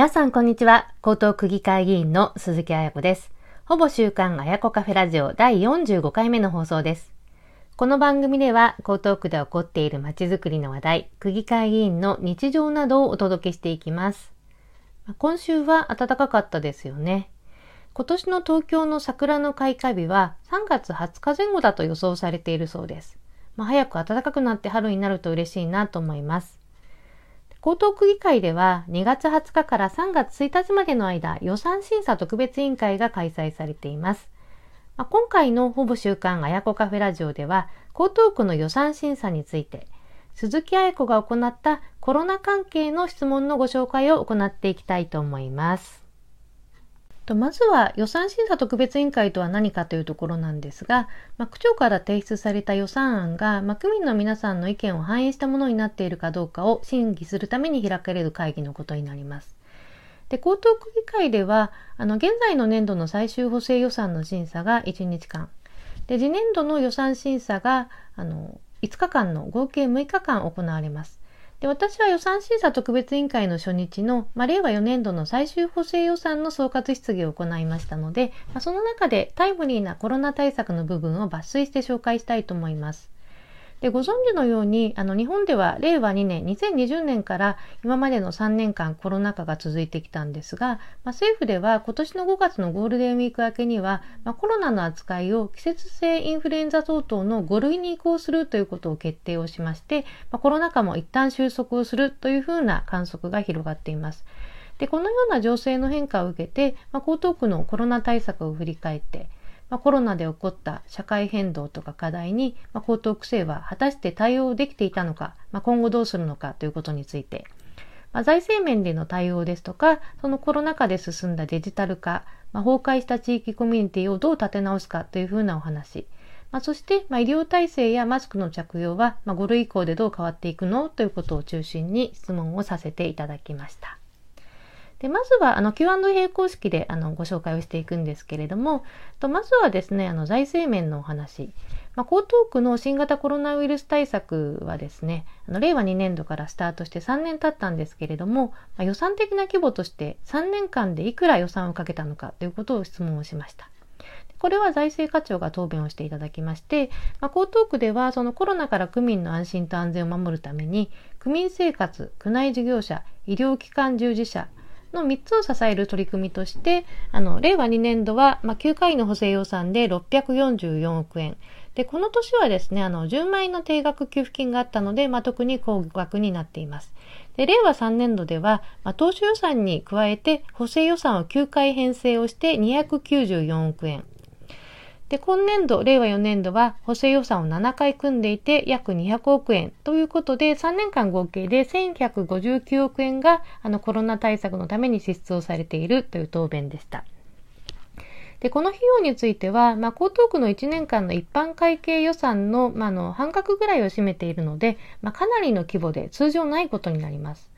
皆さんこんにちは。江東区議会議員の鈴木彩子です。ほぼ週刊彩子カフェラジオ第45回目の放送です。この番組では江東区で起こっているまちづくりの話題、区議会議員の日常などをお届けしていきます。今週は暖かかったですよね。今年の東京の桜の開花日は3月20日前後だと予想されているそうです。まあ、早く暖かくなって春になると嬉しいなと思います。江東区議会では2月20日から3月1日までの間予算審査特別委員会が開催されています。まあ、今回のほぼ週刊あやこカフェラジオでは江東区の予算審査について鈴木彩子が行ったコロナ関係の質問のご紹介を行っていきたいと思います。とまずは予算審査特別委員会とは何かというところなんですが、まあ、区長から提出された予算案が、まあ、区民の皆さんの意見を反映したものになっているかどうかを審議するために開かれる会議のことになります。で、江東区議会では、あの、現在の年度の最終補正予算の審査が1日間、で、次年度の予算審査が、あの、5日間の合計6日間行われます。で私は予算審査特別委員会の初日の、まあ、令和4年度の最終補正予算の総括質疑を行いましたので、まあ、その中でタイムリーなコロナ対策の部分を抜粋して紹介したいと思います。でご存知のようにあの日本では令和2年2020年から今までの3年間コロナ禍が続いてきたんですが、まあ、政府では今年の5月のゴールデンウィーク明けには、まあ、コロナの扱いを季節性インフルエンザ相当の5類に移行するということを決定をしまして、まあ、コロナ禍も一旦収束をするというふうな観測が広がっています。でこのような情勢の変化を受けて、ま、江東区のコロナ対策を振り返ってまあ、コロナで起こった社会変動とか課題に、まあ、高等区政は果たして対応できていたのか、まあ、今後どうするのかということについて、まあ、財政面での対応ですとか、そのコロナ禍で進んだデジタル化、まあ、崩壊した地域コミュニティをどう立て直すかというふうなお話、まあ、そして、まあ、医療体制やマスクの着用は、まあ、5類以降でどう変わっていくの？ということを中心に質問をさせていただきました。で、まずは、あの、Q&A 方式で、あの、ご紹介をしていくんですけれども、とまずはですね、あの、財政面のお話。まあ、江東区の新型コロナウイルス対策はですね、あの令和2年度からスタートして3年経ったんですけれども、まあ、予算的な規模として3年間でいくら予算をかけたのかということを質問をしました。これは財政課長が答弁をしていただきまして、まあ、江東区ではそのコロナから区民の安心と安全を守るために、区民生活、区内事業者、医療機関従事者、の3つを支える取り組みとして、あの、令和2年度は、まあ、9回の補正予算で644億円。で、この年はですね、あの、10万円の定額給付金があったので、まあ、特に高額になっています。で、令和3年度では、まあ、当初予算に加えて、補正予算を9回編成をして294億円。で、今年度、令和4年度は補正予算を7回組んでいて約200億円ということで、3年間合計で1159億円があのコロナ対策のために支出をされているという答弁でした。で、この費用については、まあ、江東区の1年間の一般会計予算の、まあ、の半額ぐらいを占めているので、まあ、かなりの規模で通常ないことになります。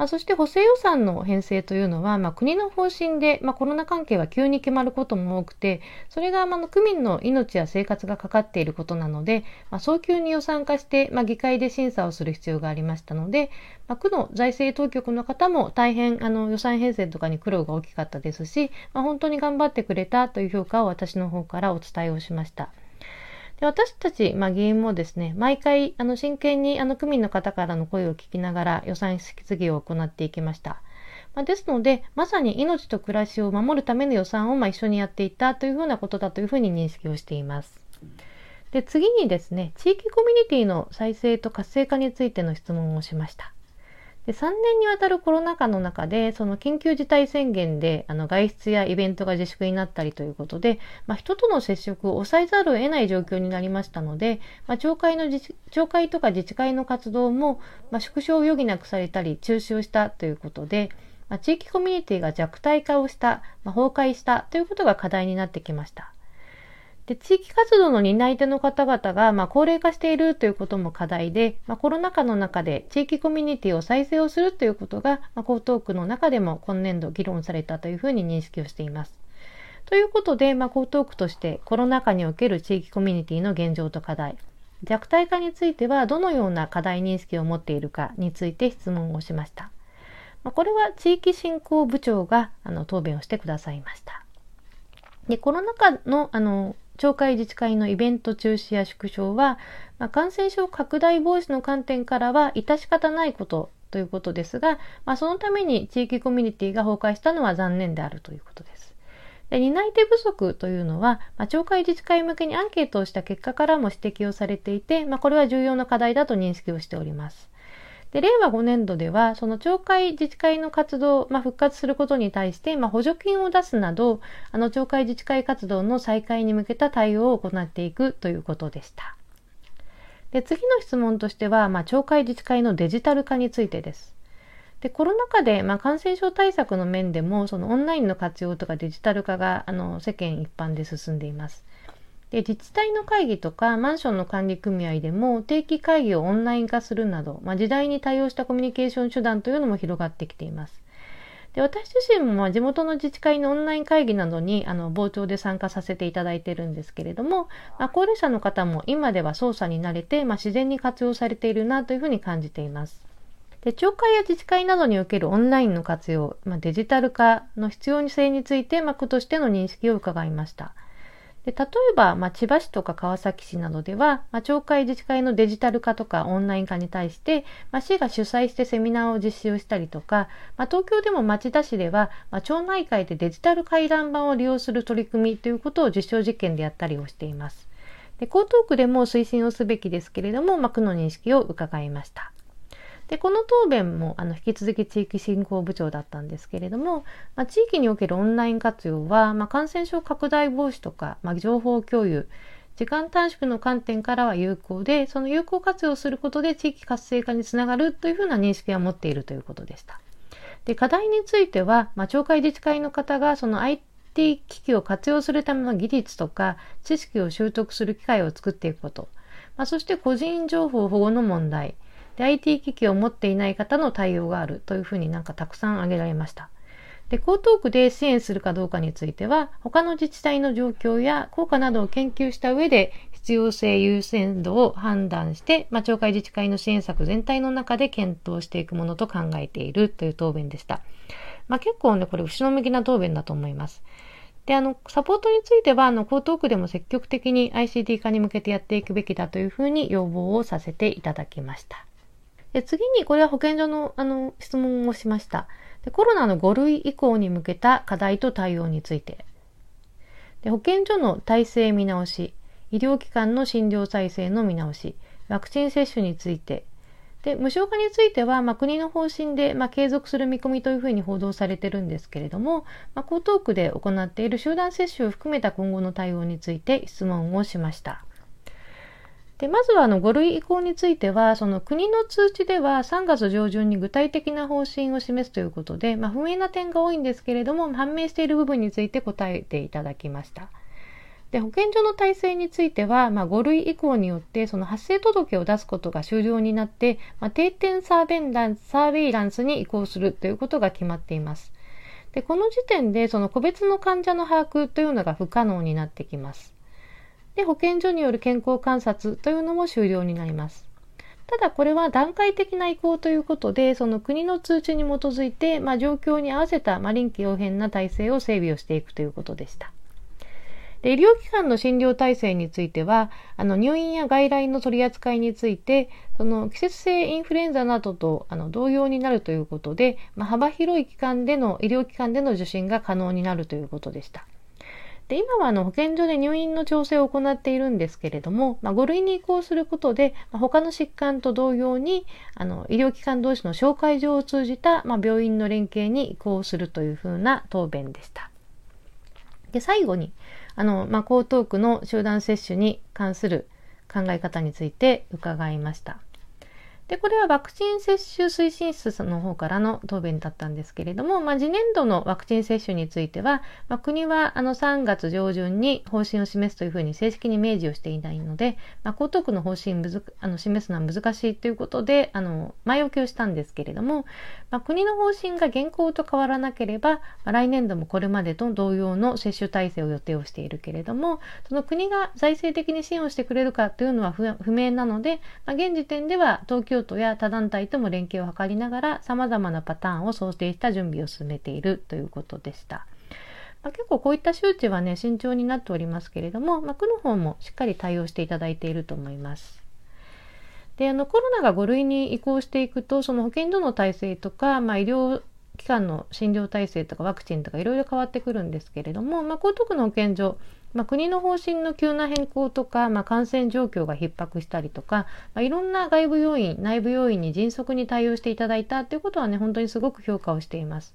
まあ、そして補正予算の編成というのは、まあ、国の方針で、まあ、コロナ関係は急に決まることも多くて、それが、まあ、区民の命や生活がかかっていることなので、まあ、早急に予算化して、まあ、議会で審査をする必要がありましたので、まあ、区の財政当局の方も大変あの予算編成とかに苦労が大きかったですし、まあ、本当に頑張ってくれたという評価を私の方からお伝えをしました。で私たち、まあ、議員もですね、毎回、あの、真剣に、あの、区民の方からの声を聞きながら予算質疑を行っていきました。まあ、ですので、まさに命と暮らしを守るための予算を、まあ、一緒にやっていたというふうなことだというふうに認識をしています。で、次にですね、地域コミュニティの再生と活性化についての質問をしました。で3年にわたるコロナ禍の中でその緊急事態宣言であの外出やイベントが自粛になったりということで、まあ、人との接触を抑えざるを得ない状況になりましたので、まあ、町会の自町会とか自治会の活動も、まあ、縮小を余儀なくされたり中止をしたということで、まあ、地域コミュニティが弱体化をした、まあ、崩壊したということが課題になってきました。で地域活動の担い手の方々が、まあ、高齢化しているということも課題で、まあ、コロナ禍の中で地域コミュニティを再生をするということが、まあ、江東区の中でも今年度議論されたというふうに認識をしています。ということで、まあ、江東区としてコロナ禍における地域コミュニティの現状と課題、弱体化についてはどのような課題認識を持っているかについて質問をしました。ま、これは地域振興部長があの答弁をしてくださいました。で、コロナ禍のあの町会自治会のイベント中止や縮小は、まあ、感染症拡大防止の観点からは致し方ないことということですが、まあ、そのために地域コミュニティが崩壊したのは残念であるということです。で担い手不足というのは、まあ、町会自治会向けにアンケートをした結果からも指摘をされていて、まあ、これは重要な課題だと認識をしております。で、令和5年度では、その町会自治会の活動、まあ、復活することに対して、まあ、補助金を出すなど、あの、町会自治会活動の再開に向けた対応を行っていくということでした。で、次の質問としては、まあ、町会自治会のデジタル化についてです。で、コロナ禍で、まあ、感染症対策の面でも、そのオンラインの活用とかデジタル化が、あの、世間一般で進んでいます。で自治体の会議とかマンションの管理組合でも定期会議をオンライン化するなど、まあ、時代に対応したコミュニケーション手段というのも広がってきています。で私自身もま地元の自治会のオンライン会議などにあの傍聴で参加させていただいてるんですけれども、まあ、高齢者の方も今では操作に慣れて、まあ、自然に活用されているなというふうに感じています。で町会や自治会などにおけるオンラインの活用、まあ、デジタル化の必要性について、ま、区としての認識を伺いました。で例えば、まあ、千葉市とか川崎市などでは、まあ、町会自治会のデジタル化とかオンライン化に対して、まあ、市が主催してセミナーを実施をしたりとか、まあ、東京でも町田市では、まあ、町内会でデジタル回覧板を利用する取り組みということを実証実験でやったりをしています。で江東区でも推進をすべきですけれども、まあ、区の認識を伺いました。で、この答弁もあの引き続き地域振興部長だったんですけれども、まあ、地域におけるオンライン活用は、まあ、感染症拡大防止とか、まあ、情報共有、時間短縮の観点からは有効で、その有効活用することで地域活性化につながるというふうな認識は持っているということでした。で、課題については、まあ、町会自治会の方がその IT 機器を活用するための技術とか知識を習得する機会を作っていくこと、まあ、そして個人情報保護の問題、で IT 機器を持っていない方の対応があるというふうになんかたくさん挙げられました。で、江東区で支援するかどうかについては、他の自治体の状況や効果などを研究した上で、必要性優先度を判断して、まあ、町会自治会の支援策全体の中で検討していくものと考えているという答弁でした。まあ、結構ね、これ後ろ向きな答弁だと思います。で、あの、サポートについては、あの、江東区でも積極的に ICT 化に向けてやっていくべきだというふうに要望をさせていただきました。で次に、これは保健所のあの質問をしました。でコロナの5類以降に向けた課題と対応について。で保健所の体制見直し、医療機関の診療体制の見直し、ワクチン接種について、で無償化については、まあ、国の方針で、まあ、継続する見込みというふうに報道されてるんですけれども、まあ、江東区で行っている集団接種を含めた今後の対応について質問をしました。で、まずはあの5類移行については、その国の通知では3月上旬に具体的な方針を示すということで、まあ、不明な点が多いんですけれども、判明している部分について答えていただきました。で、保健所の体制については、まあ、5類移行によって、その発生届を出すことが終了になって、まあ、定点サーベンランサーベイランスに移行するということが決まっています。で、この時点で、その個別の患者の把握というのが不可能になってきます。で、保健所による健康観察というのも終了になります。ただこれは段階的な移行ということで、その国の通知に基づいて、まあ、状況に合わせた、まあ、臨機応変な体制を整備をしていくということでした。で医療機関の診療体制については、あの入院や外来の取り扱いについて、その季節性インフルエンザなどとあの同様になるということで、まあ、幅広い機関での医療機関での受診が可能になるということでした。で、今はあの保健所で入院の調整を行っているんですけれども、まあ、5類に移行することで、まあ、他の疾患と同様に、あの、医療機関同士の紹介状を通じた、まあ、病院の連携に移行するというふうな答弁でした。で、最後に、あの、まあ、江東区の集団接種に関する考え方について伺いました。で、これはワクチン接種推進室の方からの答弁だったんですけれども、まあ、次年度のワクチン接種については、まあ、国はあの3月上旬に方針を示すというふうに正式に明示をしていないので、まあ、江東区の方針むずあの示すのは難しいということで、あの、前置きをしたんですけれども、まあ、国の方針が現行と変わらなければ、まあ、来年度もこれまでと同様の接種体制を予定をしているけれども、その国が財政的に支援をしてくれるかというのは不明なので、まあ、現時点では東京東都や他団体とも連携を図りながら様々なパターンを想定した準備を進めているということでした。まあ、結構こういった周知はね、慎重になっておりますけれども、まあ、区の方もしっかり対応していただいていると思います。で、あの、コロナが5類に移行していくと、その保健所の体制とか、まあ、医療機関の診療体制とかワクチンとかいろいろ変わってくるんですけれども、まあ、江東区の保健所、まあ、国の方針の急な変更とか、まあ、感染状況が逼迫したりとか、まあ、いろんな外部要因、内部要因に迅速に対応していただいたということはね、本当にすごく評価をしています。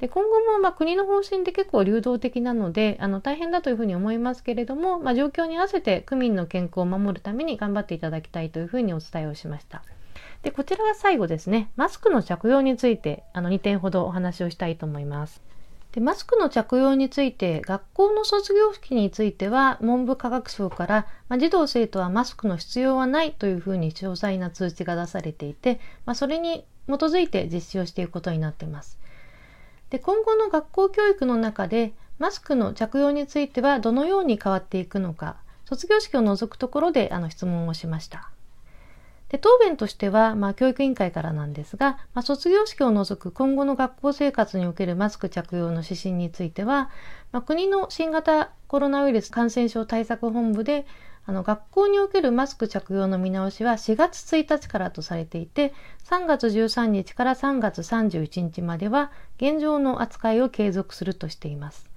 で今後もま国の方針って結構流動的なのであの大変だというふうに思いますけれども、ま、状況に合わせて区民の健康を守るために頑張っていただきたいというふうにお伝えをしました。でこちらは最後ですねマスクの着用についてあの2点ほどお話をしたいと思います。でマスクの着用について学校の卒業式については文部科学省から、まあ、児童生徒はマスクの必要はないというふうに詳細な通知が出されていて、まあ、それに基づいて実施をしていくことになっています。で今後の学校教育の中でマスクの着用についてはどのように変わっていくのか卒業式を除くところであの質問をしました。で答弁としては、まあ、教育委員会からなんですが、まあ、卒業式を除く今後の学校生活におけるマスク着用の指針については、まあ、国の新型コロナウイルス感染症対策本部であの学校におけるマスク着用の見直しは4月1日からとされていて3月13日から3月31日までは現状の扱いを継続するとしています。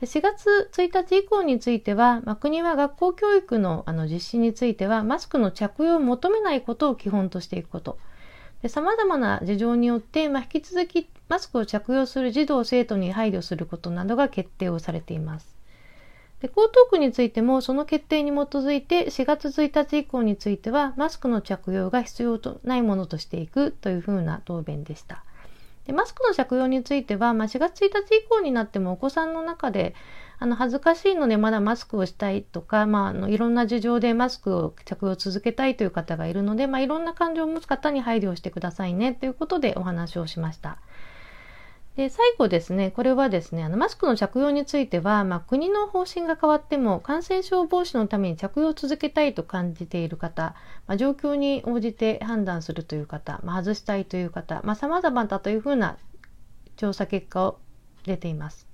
4月1日以降については、まあ、国は学校教育のあの実施についてはマスクの着用を求めないことを基本としていくこと。さまざまな事情によって、まあ、引き続きマスクを着用する児童生徒に配慮することなどが決定をされています。で江東区についてもその決定に基づいて4月1日以降についてはマスクの着用が必要とないものとしていくというふうな答弁でした。でマスクの着用については、まあ、4月1日以降になってもお子さんの中であの恥ずかしいのでまだマスクをしたいとか、まあ、あのいろんな事情でマスクを着用続けたいという方がいるので、まあ、いろんな感情を持つ方に配慮をしてくださいねということでお話をしました。で最後ですね、これはですね、あのマスクの着用については、まあ、国の方針が変わっても感染症防止のために着用を続けたいと感じている方、まあ、状況に応じて判断するという方、まあ、外したいという方、まあ、様々だというふうな調査結果を出ています。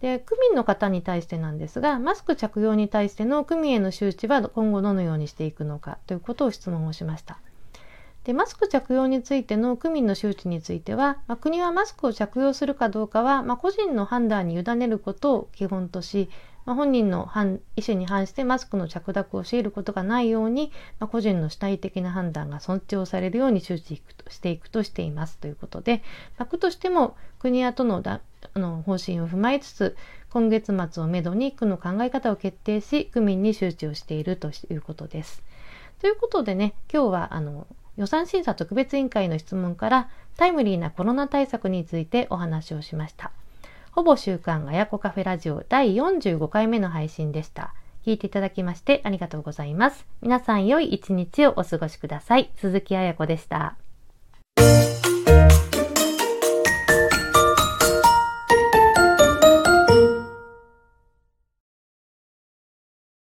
で区民の方に対してなんですが、マスク着用に対しての区民への周知は今後どのようにしていくのかということを質問をしました。でマスク着用についての区民の周知については、まあ、国はマスクを着用するかどうかは、まあ、個人の判断に委ねることを基本とし、まあ、本人の意思に反してマスクの着脱を強いることがないように、ま、個人の主体的な判断が尊重されるように周知していくとしていますということで、ま、区としても国や都のだあの方針を踏まえつつ今月末をめどに区の考え方を決定し区民に周知をしているということです。ということでね今日はあの予算審査特別委員会の質問からタイムリーなコロナ対策についてお話をしました。ほぼ週刊あやこカフェラジオ第45回目の配信でした。聞いていただきましてありがとうございます。皆さん良い一日をお過ごしください。鈴木あやこでした。